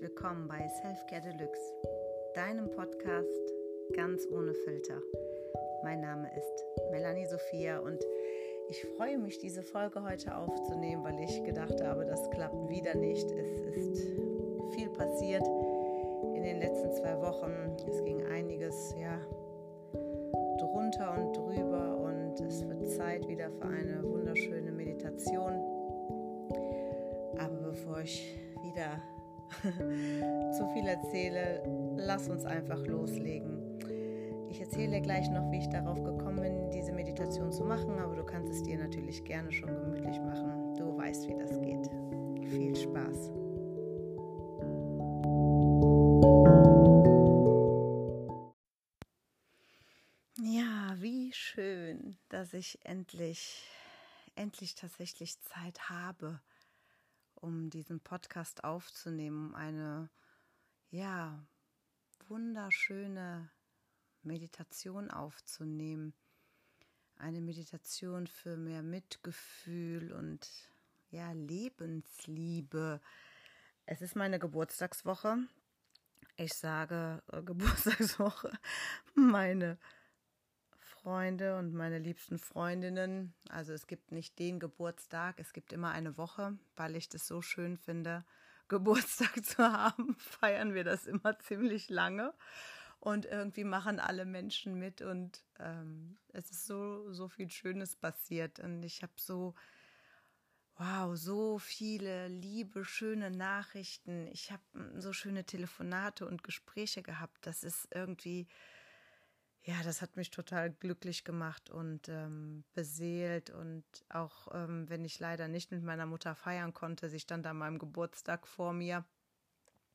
willkommen bei Selfcare Deluxe, deinem Podcast ganz ohne Filter. Mein Name ist Melanie Sophia und ich freue mich, diese Folge heute aufzunehmen, weil ich gedacht habe, das klappt wieder nicht. Es ist viel passiert in den letzten zwei Wochen. Es ging einiges, ja, drunter und drüber und es wird Zeit wieder für eine wunderschöne Meditation. Aber bevor ich wieder zu viel erzähle, lass uns einfach loslegen. Ich erzähle gleich noch, wie ich darauf gekommen bin, diese Meditation zu machen, aber du kannst es dir natürlich gerne schon gemütlich machen. Du weißt, wie das geht. Viel Spaß. Ja, wie schön, dass ich endlich, endlich tatsächlich Zeit habe um diesen Podcast aufzunehmen, um eine ja wunderschöne Meditation aufzunehmen. Eine Meditation für mehr Mitgefühl und ja, Lebensliebe. Es ist meine Geburtstagswoche. Ich sage äh, Geburtstagswoche. Meine Freunde und meine liebsten Freundinnen. Also es gibt nicht den Geburtstag, es gibt immer eine Woche, weil ich das so schön finde, Geburtstag zu haben, feiern wir das immer ziemlich lange. Und irgendwie machen alle Menschen mit und ähm, es ist so, so viel Schönes passiert. Und ich habe so, wow, so viele liebe, schöne Nachrichten. Ich habe so schöne Telefonate und Gespräche gehabt. Das ist irgendwie, ja, das hat mich total glücklich gemacht und ähm, beseelt. Und auch ähm, wenn ich leider nicht mit meiner Mutter feiern konnte, sie stand an meinem Geburtstag vor mir,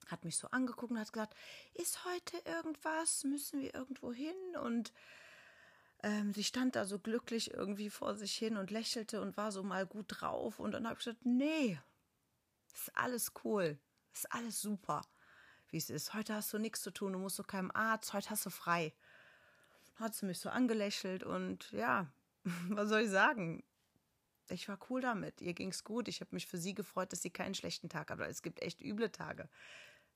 hat mich so angeguckt und hat gesagt, ist heute irgendwas? Müssen wir irgendwo hin? Und ähm, sie stand da so glücklich irgendwie vor sich hin und lächelte und war so mal gut drauf. Und dann habe ich gesagt, nee, ist alles cool, ist alles super, wie es ist. Heute hast du nichts zu tun, du musst zu keinem Arzt, heute hast du frei hat sie mich so angelächelt und ja, was soll ich sagen? Ich war cool damit. Ihr ging's gut. Ich habe mich für sie gefreut, dass sie keinen schlechten Tag hat. Es gibt echt üble Tage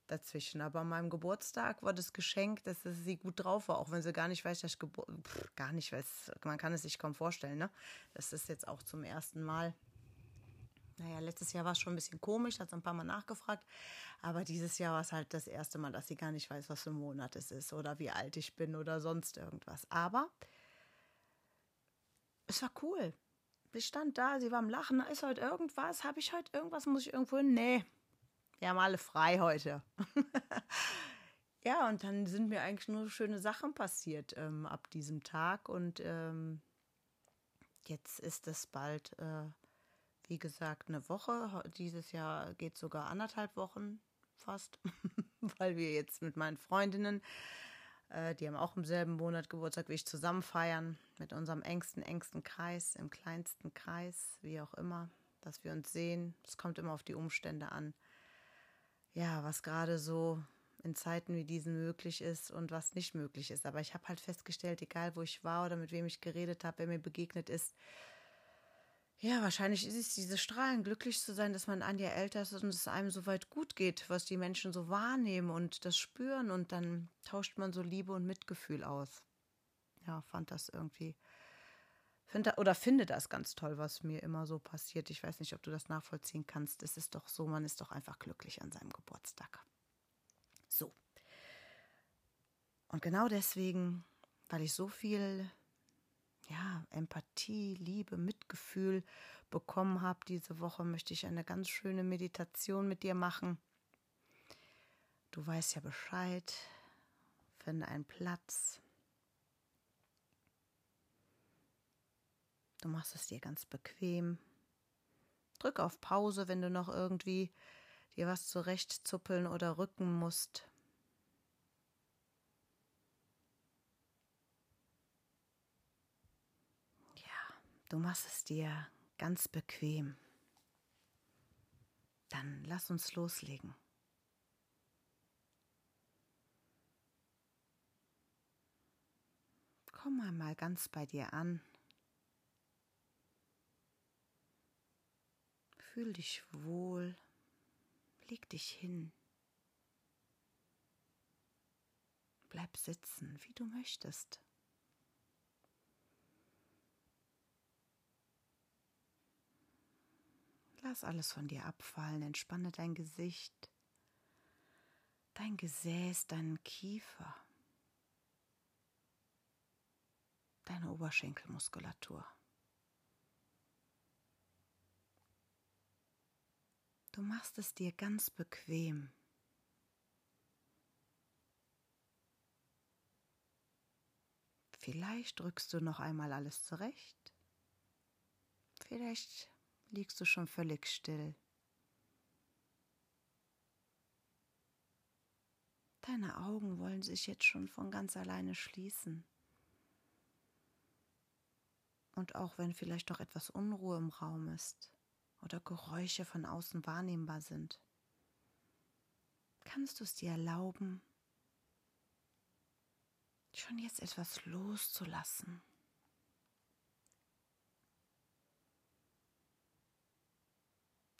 dazwischen. Aber an meinem Geburtstag war das Geschenk, dass sie gut drauf war, auch wenn sie gar nicht weiß, dass ich Gebur Pff, gar nicht weiß. Man kann es sich kaum vorstellen, ne? Das ist jetzt auch zum ersten Mal naja, letztes Jahr war es schon ein bisschen komisch, hat sie ein paar Mal nachgefragt. Aber dieses Jahr war es halt das erste Mal, dass sie gar nicht weiß, was für ein Monat es ist oder wie alt ich bin oder sonst irgendwas. Aber es war cool. Sie stand da, sie war am Lachen. Ist heute irgendwas? Habe ich heute irgendwas? Muss ich irgendwo hin? Nee. Wir haben alle frei heute. ja, und dann sind mir eigentlich nur schöne Sachen passiert ähm, ab diesem Tag. Und ähm, jetzt ist es bald. Äh, wie gesagt, eine Woche. Dieses Jahr geht sogar anderthalb Wochen fast, weil wir jetzt mit meinen Freundinnen, äh, die haben auch im selben Monat Geburtstag wie ich, zusammen feiern. Mit unserem engsten, engsten Kreis, im kleinsten Kreis, wie auch immer, dass wir uns sehen. Es kommt immer auf die Umstände an. Ja, was gerade so in Zeiten wie diesen möglich ist und was nicht möglich ist. Aber ich habe halt festgestellt, egal wo ich war oder mit wem ich geredet habe, wer mir begegnet ist, ja, wahrscheinlich ist es diese Strahlen, glücklich zu sein, dass man ein Jahr älter ist und es einem so weit gut geht, was die Menschen so wahrnehmen und das spüren und dann tauscht man so Liebe und Mitgefühl aus. Ja, fand das irgendwie, find, oder finde das ganz toll, was mir immer so passiert. Ich weiß nicht, ob du das nachvollziehen kannst. Es ist doch so, man ist doch einfach glücklich an seinem Geburtstag. So. Und genau deswegen, weil ich so viel ja, Empathie, Liebe, Mitgefühl bekommen habe diese Woche, möchte ich eine ganz schöne Meditation mit dir machen. Du weißt ja Bescheid. Finde einen Platz. Du machst es dir ganz bequem. Drück auf Pause, wenn du noch irgendwie dir was zurechtzuppeln oder rücken musst. Du machst es dir ganz bequem. Dann lass uns loslegen. Komm einmal ganz bei dir an. Fühl dich wohl. Leg dich hin. Bleib sitzen, wie du möchtest. Lass alles von dir abfallen, entspanne dein Gesicht, dein Gesäß, deinen Kiefer, deine Oberschenkelmuskulatur. Du machst es dir ganz bequem. Vielleicht drückst du noch einmal alles zurecht. Vielleicht liegst du schon völlig still. Deine Augen wollen sich jetzt schon von ganz alleine schließen. Und auch wenn vielleicht noch etwas Unruhe im Raum ist oder Geräusche von außen wahrnehmbar sind, kannst du es dir erlauben, schon jetzt etwas loszulassen.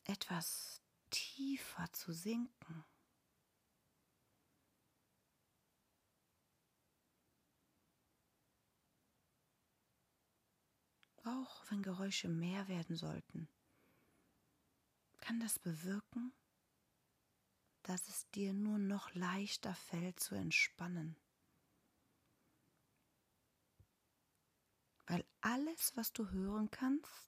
Etwas tiefer zu sinken. Auch wenn Geräusche mehr werden sollten, kann das bewirken, dass es dir nur noch leichter fällt zu entspannen. weil alles, was du hören kannst,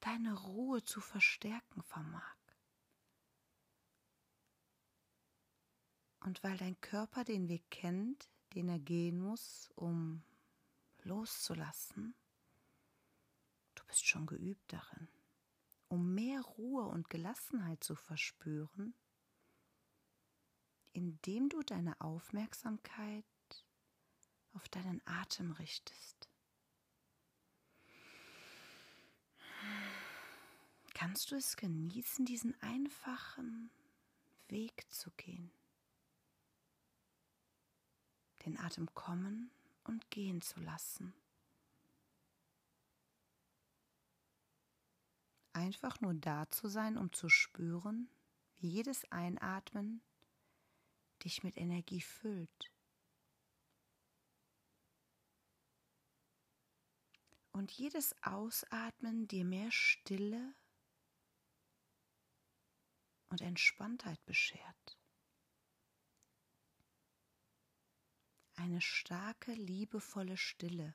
deine Ruhe zu verstärken vermag. Und weil dein Körper den Weg kennt, den er gehen muss, um loszulassen, du bist schon geübt darin, um mehr Ruhe und Gelassenheit zu verspüren, indem du deine Aufmerksamkeit auf deinen Atem richtest. Kannst du es genießen, diesen einfachen Weg zu gehen? Den Atem kommen und gehen zu lassen. Einfach nur da zu sein, um zu spüren, wie jedes Einatmen dich mit Energie füllt und jedes Ausatmen dir mehr Stille und Entspanntheit beschert. Eine starke, liebevolle Stille.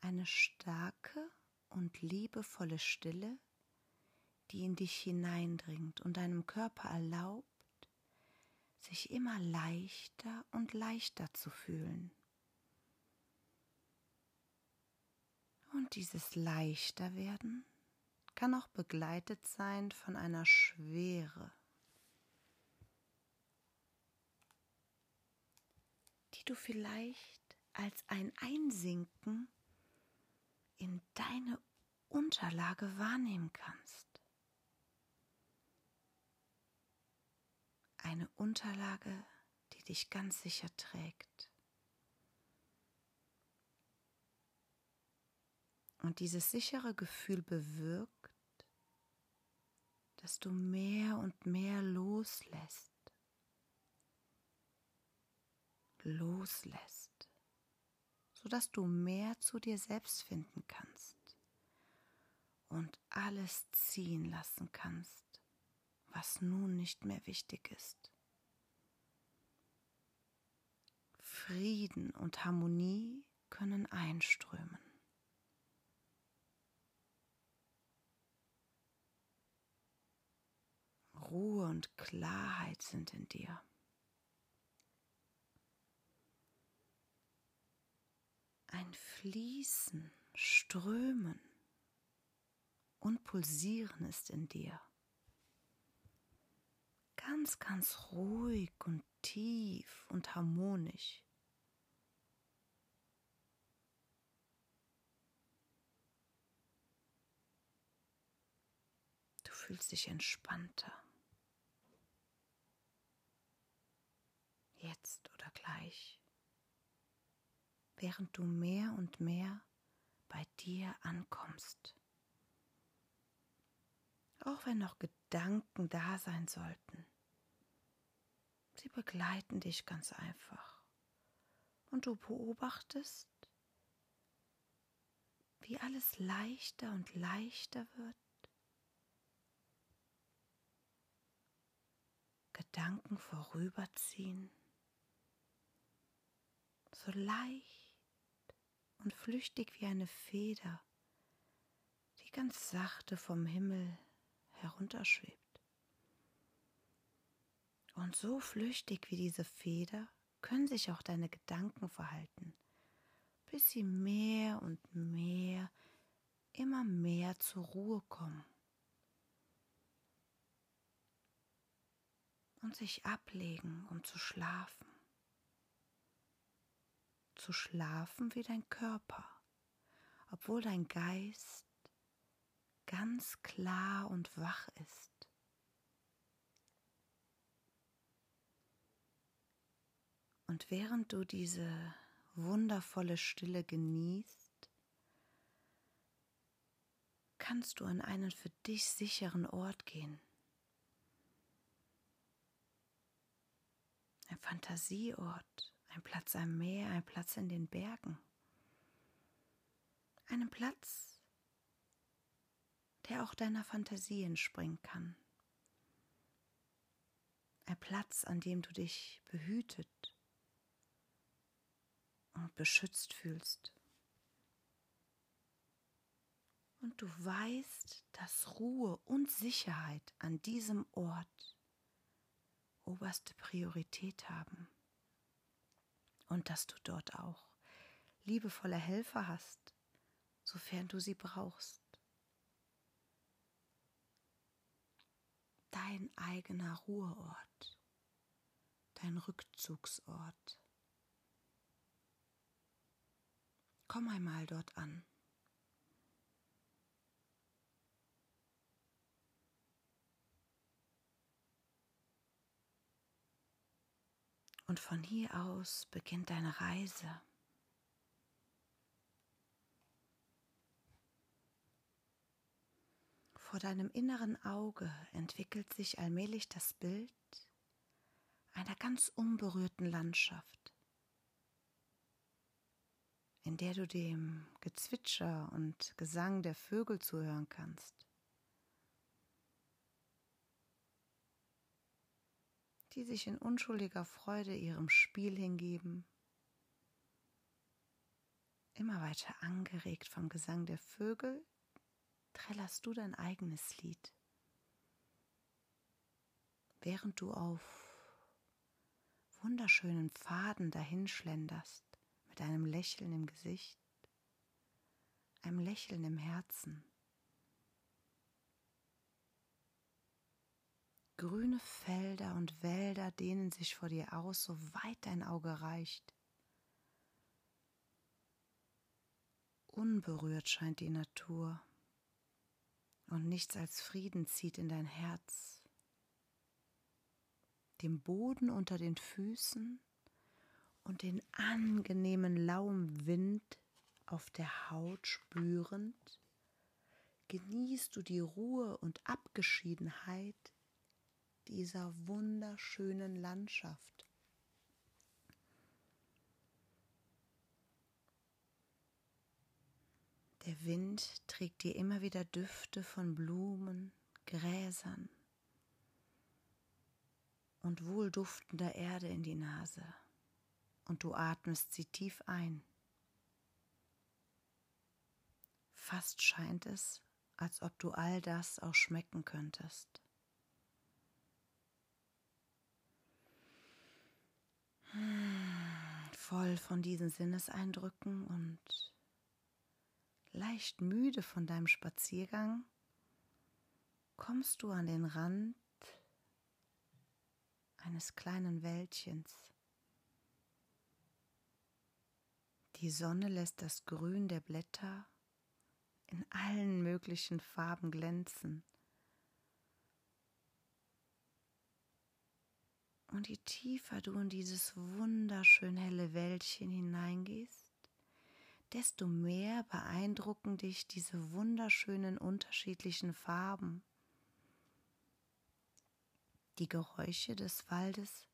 Eine starke und liebevolle Stille, die in dich hineindringt und deinem Körper erlaubt, sich immer leichter und leichter zu fühlen. Und dieses leichter werden kann auch begleitet sein von einer Schwere, die du vielleicht als ein Einsinken in deine Unterlage wahrnehmen kannst. eine Unterlage, die dich ganz sicher trägt. Und dieses sichere Gefühl bewirkt, dass du mehr und mehr loslässt. Loslässt, sodass du mehr zu dir selbst finden kannst und alles ziehen lassen kannst, was nun nicht mehr wichtig ist. Frieden und Harmonie können einströmen. Ruhe und Klarheit sind in dir. Ein Fließen, Strömen und Pulsieren ist in dir ganz, ganz ruhig und tief und harmonisch. Du fühlst dich entspannter. Jetzt oder gleich, während du mehr und mehr bei dir ankommst. Auch wenn noch Gedanken da sein sollten. Sie begleiten dich ganz einfach. Und du beobachtest, wie alles leichter und leichter wird. Gedanken vorüberziehen, so leicht und flüchtig wie eine Feder, die ganz sachte vom Himmel herunterschwebt. Und so flüchtig wie diese Feder können sich auch deine Gedanken verhalten, bis sie mehr und mehr, immer mehr zur Ruhe kommen und sich ablegen, um zu schlafen. Zu schlafen wie dein Körper, obwohl dein Geist ganz klar und wach ist. Und während du diese wundervolle Stille genießt, kannst du an einen für dich sicheren Ort gehen. Ein Fantasieort, ein Platz am Meer, ein Platz in den Bergen. Einen Platz, der auch deiner Fantasie entspringen kann. Ein Platz, an dem du dich behütet und beschützt fühlst. Und du weißt, dass Ruhe und Sicherheit an diesem Ort oberste Priorität haben und dass du dort auch liebevolle Helfer hast, sofern du sie brauchst. Dein eigener Ruheort, dein Rückzugsort. Komm einmal dort an. Und von hier aus beginnt deine Reise. Vor deinem inneren Auge entwickelt sich allmählich das Bild einer ganz unberührten Landschaft in der du dem Gezwitscher und Gesang der Vögel zuhören kannst, die sich in unschuldiger Freude ihrem Spiel hingeben, immer weiter angeregt vom Gesang der Vögel, trällerst du dein eigenes Lied, während du auf wunderschönen Pfaden dahinschlenderst mit einem Lächeln im Gesicht, einem Lächeln im Herzen. Grüne Felder und Wälder dehnen sich vor dir aus, so weit dein Auge reicht. Unberührt scheint die Natur und nichts als Frieden zieht in dein Herz. Dem Boden unter den Füßen und den angenehmen lauen Wind auf der Haut spürend, genießt du die Ruhe und Abgeschiedenheit dieser wunderschönen Landschaft. Der Wind trägt dir immer wieder Düfte von Blumen, Gräsern und wohlduftender Erde in die Nase und du atmest sie tief ein. Fast scheint es, als ob du all das auch schmecken könntest. Voll von diesen Sinneseindrücken und leicht müde von deinem Spaziergang, kommst du an den Rand eines kleinen Wäldchens. Die Sonne lässt das Grün der Blätter in allen möglichen Farben glänzen. Und je tiefer du in dieses wunderschön helle Wäldchen hineingehst, desto mehr beeindrucken dich diese wunderschönen unterschiedlichen Farben Die Geräusche des Waldes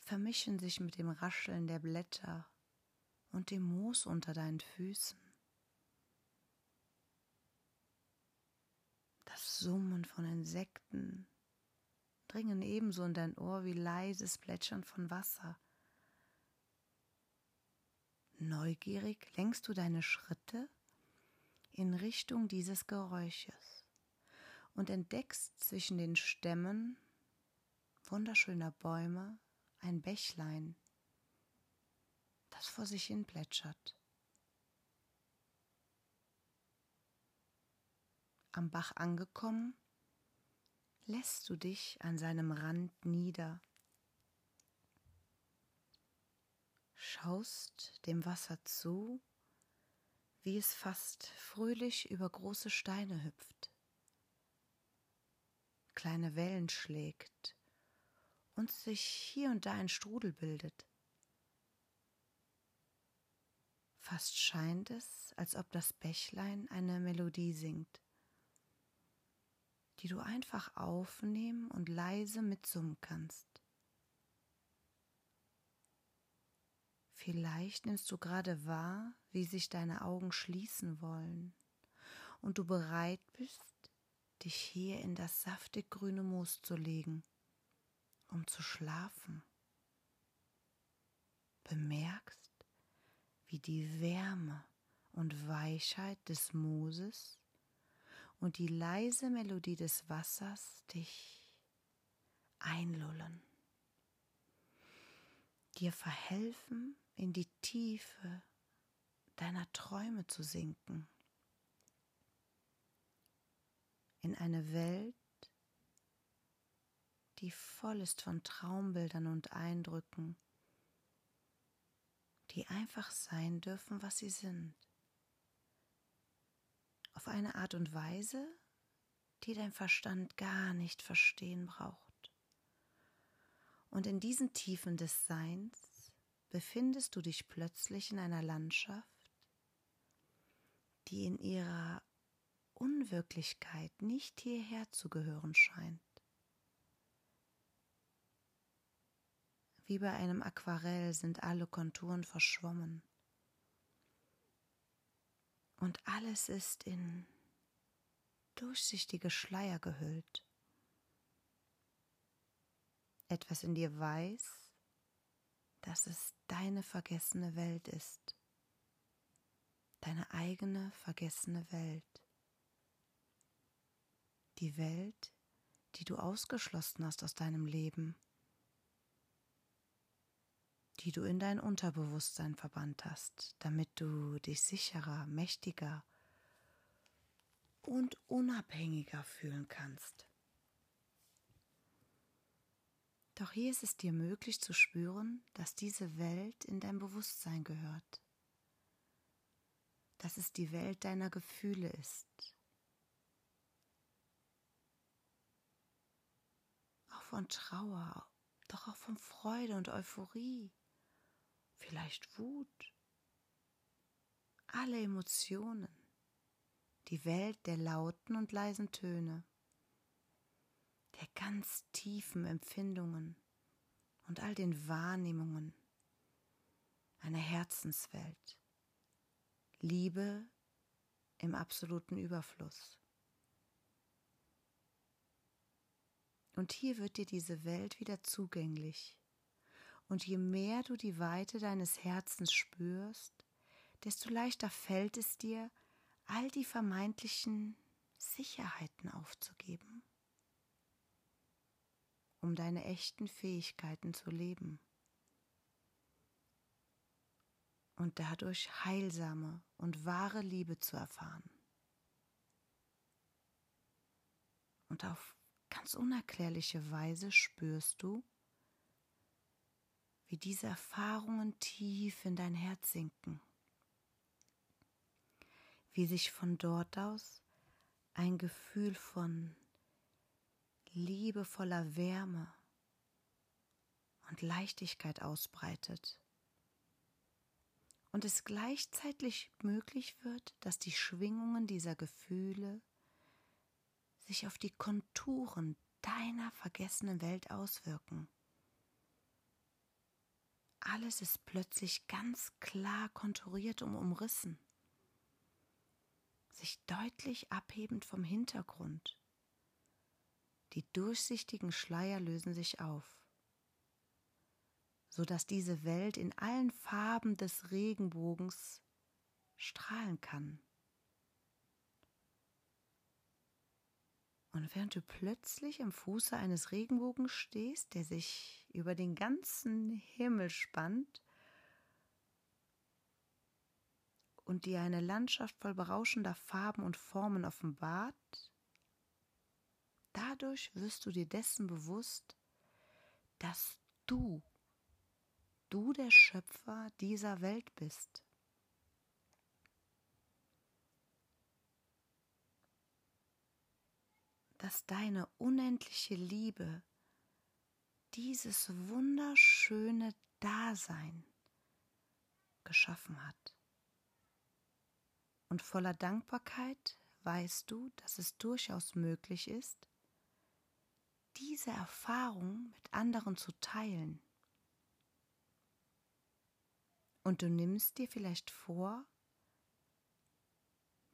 vermischen sich mit dem Rascheln der Blätter und dem Moos unter deinen Füßen. Das Summen von Insekten dringen ebenso in dein Ohr wie leises Plätschern von Wasser. Neugierig lenkst du deine Schritte in Richtung dieses Geräusches und entdeckst zwischen den Stämmen wunderschöner Bäume ein Bächlein, das vor sich hin plätschert. Am Bach angekommen, lässt du dich an seinem Rand nieder, schaust dem Wasser zu, wie es fast fröhlich über große Steine hüpft, kleine Wellen schlägt und sich hier und da ein Strudel bildet. Fast scheint es, als ob das Bächlein eine Melodie singt, die du einfach aufnehmen und leise mitsummen kannst. Vielleicht nimmst du gerade wahr, wie sich deine Augen schließen wollen und du bereit bist, dich hier in das saftig grüne Moos zu legen um zu schlafen. Bemerkst, wie die Wärme und Weichheit des Mooses und die leise Melodie des Wassers dich einlullen, dir verhelfen, in die Tiefe deiner Träume zu sinken, in eine Welt, die voll ist von Traumbildern und Eindrücken, die einfach sein dürfen, was sie sind. Auf eine Art und Weise, die dein Verstand gar nicht verstehen braucht. Und in diesen Tiefen des Seins befindest du dich plötzlich in einer Landschaft, die in ihrer Unwirklichkeit nicht hierher zu gehören scheint. Wie bei einem Aquarell sind alle Konturen verschwommen. Und alles ist in durchsichtige Schleier gehüllt. Etwas in dir weiß, dass es deine vergessene Welt ist. Deine eigene vergessene Welt. Die Welt, die du ausgeschlossen hast aus deinem Leben die du in dein Unterbewusstsein verbannt hast, damit du dich sicherer, mächtiger und unabhängiger fühlen kannst. Doch hier ist es dir möglich zu spüren, dass diese Welt in dein Bewusstsein gehört, dass es die Welt deiner Gefühle ist. Auch von Trauer, doch auch von Freude und Euphorie vielleicht Wut, alle Emotionen, die Welt der lauten und leisen Töne, der ganz tiefen Empfindungen und all den Wahrnehmungen, eine Herzenswelt, Liebe im absoluten Überfluss. Und hier wird dir diese Welt wieder zugänglich und je mehr du die Weite deines Herzens spürst, desto leichter fällt es dir, all die vermeintlichen Sicherheiten aufzugeben, um deine echten Fähigkeiten zu leben und dadurch heilsame und wahre Liebe zu erfahren. Und auf ganz unerklärliche Weise spürst du, wie diese Erfahrungen tief in dein Herz sinken, wie sich von dort aus ein Gefühl von liebevoller Wärme und Leichtigkeit ausbreitet und es gleichzeitig möglich wird, dass die Schwingungen dieser Gefühle sich auf die Konturen deiner vergessenen Welt auswirken. Alles ist plötzlich ganz klar konturiert und umrissen, sich deutlich abhebend vom Hintergrund. Die durchsichtigen Schleier lösen sich auf, so dass diese Welt in allen Farben des Regenbogens strahlen kann. Und während du plötzlich am Fuße eines Regenbogens stehst, der sich über den ganzen Himmel spannt und dir eine Landschaft voll berauschender Farben und Formen offenbart, dadurch wirst du dir dessen bewusst, dass du, du der Schöpfer dieser Welt bist. Dass deine unendliche Liebe dieses wunderschöne Dasein geschaffen hat. Und voller Dankbarkeit weißt du, dass es durchaus möglich ist, diese Erfahrung mit anderen zu teilen. Und du nimmst dir vielleicht vor,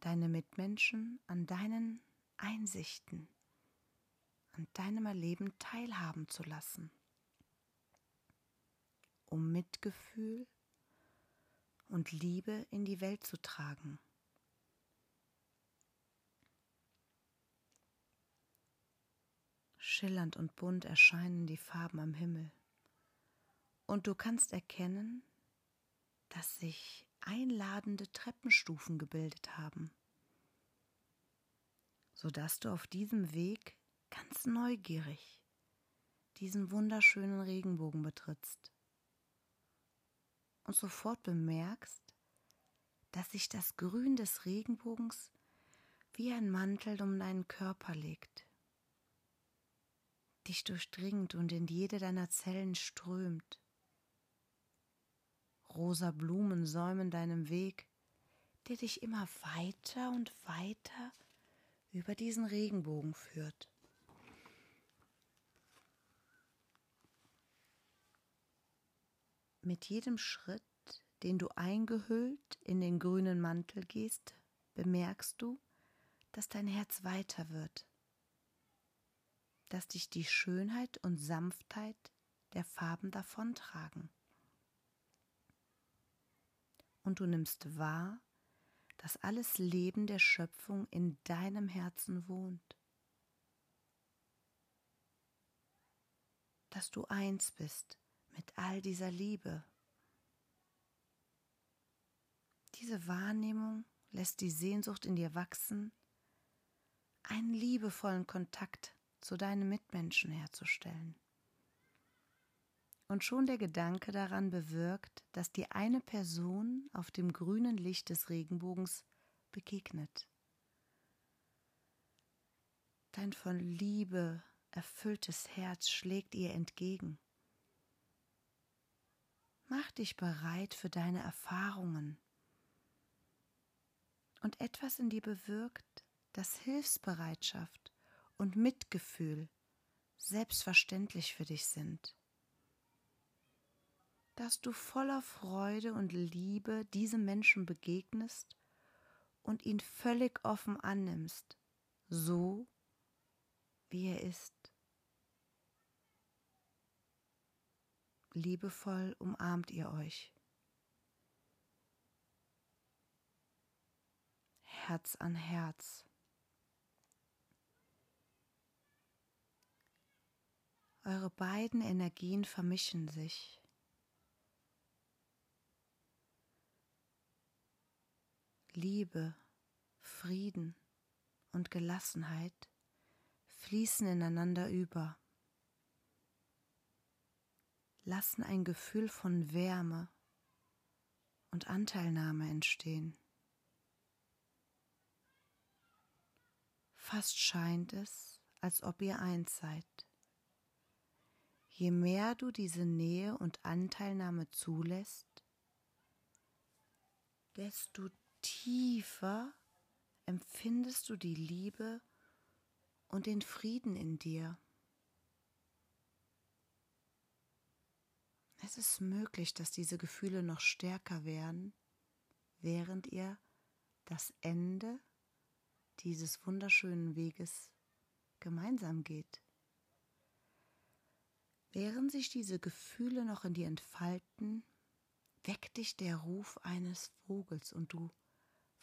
deine Mitmenschen an deinen Einsichten an deinem Erleben teilhaben zu lassen, um Mitgefühl und Liebe in die Welt zu tragen. Schillernd und bunt erscheinen die Farben am Himmel, und du kannst erkennen, dass sich einladende Treppenstufen gebildet haben, sodass du auf diesem Weg ganz neugierig diesen wunderschönen Regenbogen betrittst und sofort bemerkst, dass sich das Grün des Regenbogens wie ein Mantel um deinen Körper legt, dich durchdringt und in jede deiner Zellen strömt. Rosa Blumen säumen deinem Weg, der dich immer weiter und weiter über diesen Regenbogen führt. Mit jedem Schritt, den du eingehüllt in den grünen Mantel gehst, bemerkst du, dass dein Herz weiter wird, dass dich die Schönheit und Sanftheit der Farben davontragen. Und du nimmst wahr, dass alles Leben der Schöpfung in deinem Herzen wohnt, dass du eins bist mit all dieser Liebe. Diese Wahrnehmung lässt die Sehnsucht in dir wachsen, einen liebevollen Kontakt zu deinen Mitmenschen herzustellen. Und schon der Gedanke daran bewirkt, dass dir eine Person auf dem grünen Licht des Regenbogens begegnet. Dein von Liebe erfülltes Herz schlägt ihr entgegen. Mach dich bereit für deine Erfahrungen. Und etwas in dir bewirkt, dass Hilfsbereitschaft und Mitgefühl selbstverständlich für dich sind. Dass du voller Freude und Liebe diesem Menschen begegnest und ihn völlig offen annimmst, so wie er ist. Liebevoll umarmt ihr euch. Herz an Herz. Eure beiden Energien vermischen sich. Liebe, Frieden und Gelassenheit fließen ineinander über lassen ein Gefühl von Wärme und Anteilnahme entstehen. Fast scheint es, als ob ihr eins seid. Je mehr du diese Nähe und Anteilnahme zulässt, desto tiefer empfindest du die Liebe und den Frieden in dir. Es ist möglich, dass diese Gefühle noch stärker werden, während ihr das Ende dieses wunderschönen Weges gemeinsam geht. Während sich diese Gefühle noch in dir entfalten, weckt dich der Ruf eines Vogels und du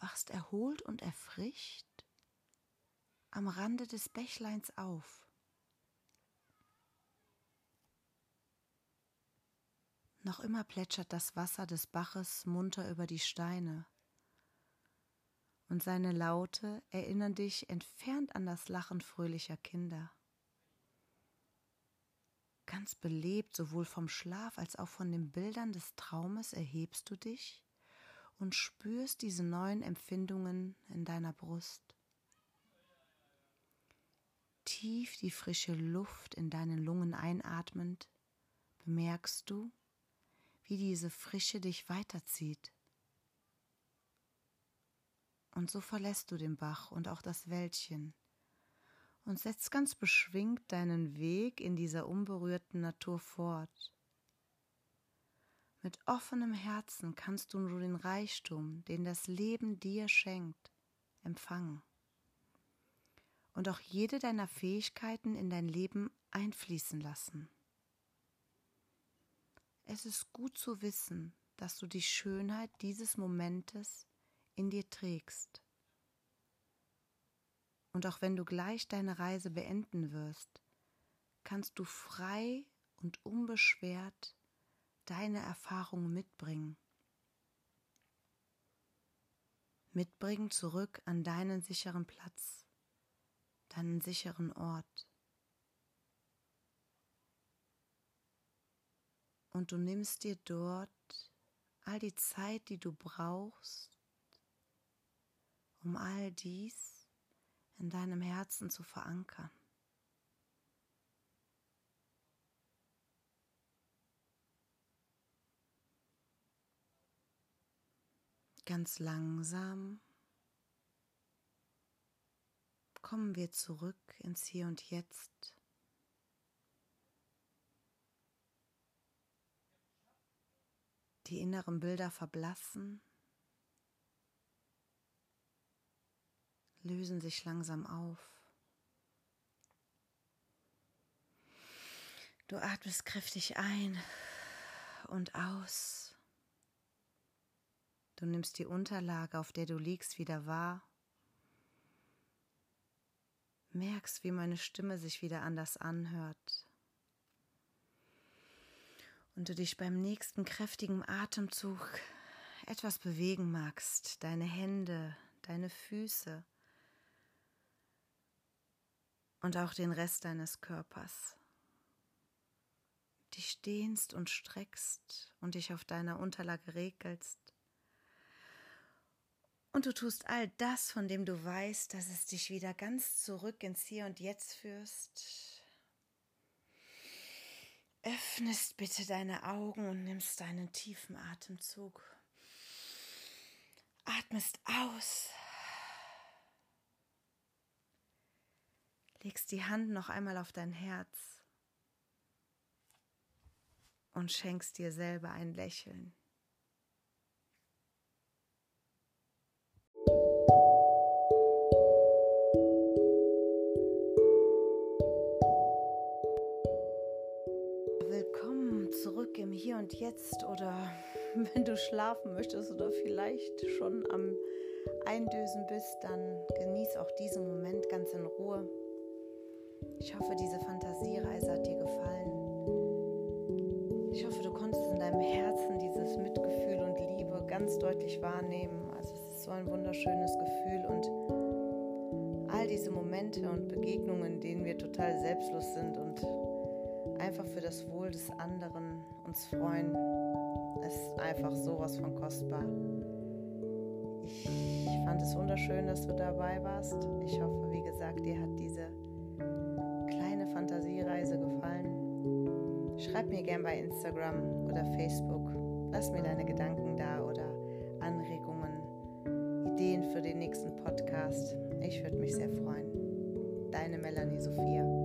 wachst erholt und erfrischt am Rande des Bächleins auf. Noch immer plätschert das Wasser des Baches munter über die Steine, und seine Laute erinnern dich entfernt an das Lachen fröhlicher Kinder. Ganz belebt, sowohl vom Schlaf als auch von den Bildern des Traumes, erhebst du dich und spürst diese neuen Empfindungen in deiner Brust. Tief die frische Luft in deinen Lungen einatmend, bemerkst du, wie diese Frische dich weiterzieht. Und so verlässt du den Bach und auch das Wäldchen und setzt ganz beschwingt deinen Weg in dieser unberührten Natur fort. Mit offenem Herzen kannst du nur den Reichtum, den das Leben dir schenkt, empfangen und auch jede deiner Fähigkeiten in dein Leben einfließen lassen. Es ist gut zu wissen, dass du die Schönheit dieses Momentes in dir trägst. Und auch wenn du gleich deine Reise beenden wirst, kannst du frei und unbeschwert deine Erfahrungen mitbringen. Mitbringen zurück an deinen sicheren Platz, deinen sicheren Ort. und du nimmst dir dort all die Zeit, die du brauchst, um all dies in deinem Herzen zu verankern. Ganz langsam kommen wir zurück ins Hier und Jetzt. die inneren Bilder verblassen, lösen sich langsam auf. Du atmest kräftig ein und aus. Du nimmst die Unterlage, auf der du liegst, wieder wahr. Merkst, wie meine Stimme sich wieder anders anhört und du dich beim nächsten kräftigen Atemzug etwas bewegen magst, deine Hände, deine Füße und auch den Rest deines Körpers. Dich dehnst und streckst und dich auf deiner Unterlage regelst. Und du tust all das, von dem du weißt, dass es dich wieder ganz zurück ins Hier und Jetzt führst, öffnest bitte deine Augen und nimmst einen tiefen Atemzug. Atmest aus. Legst die Hand noch einmal auf dein Herz und schenkst dir selber ein Lächeln. Und jetzt oder wenn du schlafen möchtest oder vielleicht schon am Eindösen bist, dann genieß auch diesen Moment ganz in Ruhe. Ich hoffe, diese Fantasiereise hat dir gefallen. Ich hoffe, du konntest in deinem Herzen dieses Mitgefühl und Liebe ganz deutlich wahrnehmen. Also es ist so ein wunderschönes Gefühl und all diese Momente und Begegnungen, in denen wir total selbstlos sind und einfach für das Wohl des anderen uns freuen. Es ist einfach sowas von kostbar. Ich fand es wunderschön, dass du dabei warst. Ich hoffe, wie gesagt, dir hat diese kleine Fantasiereise gefallen. Schreib mir gern bei Instagram oder Facebook. Lass mir deine Gedanken da oder Anregungen, Ideen für den nächsten Podcast. Ich würde mich sehr freuen. Deine Melanie Sophia.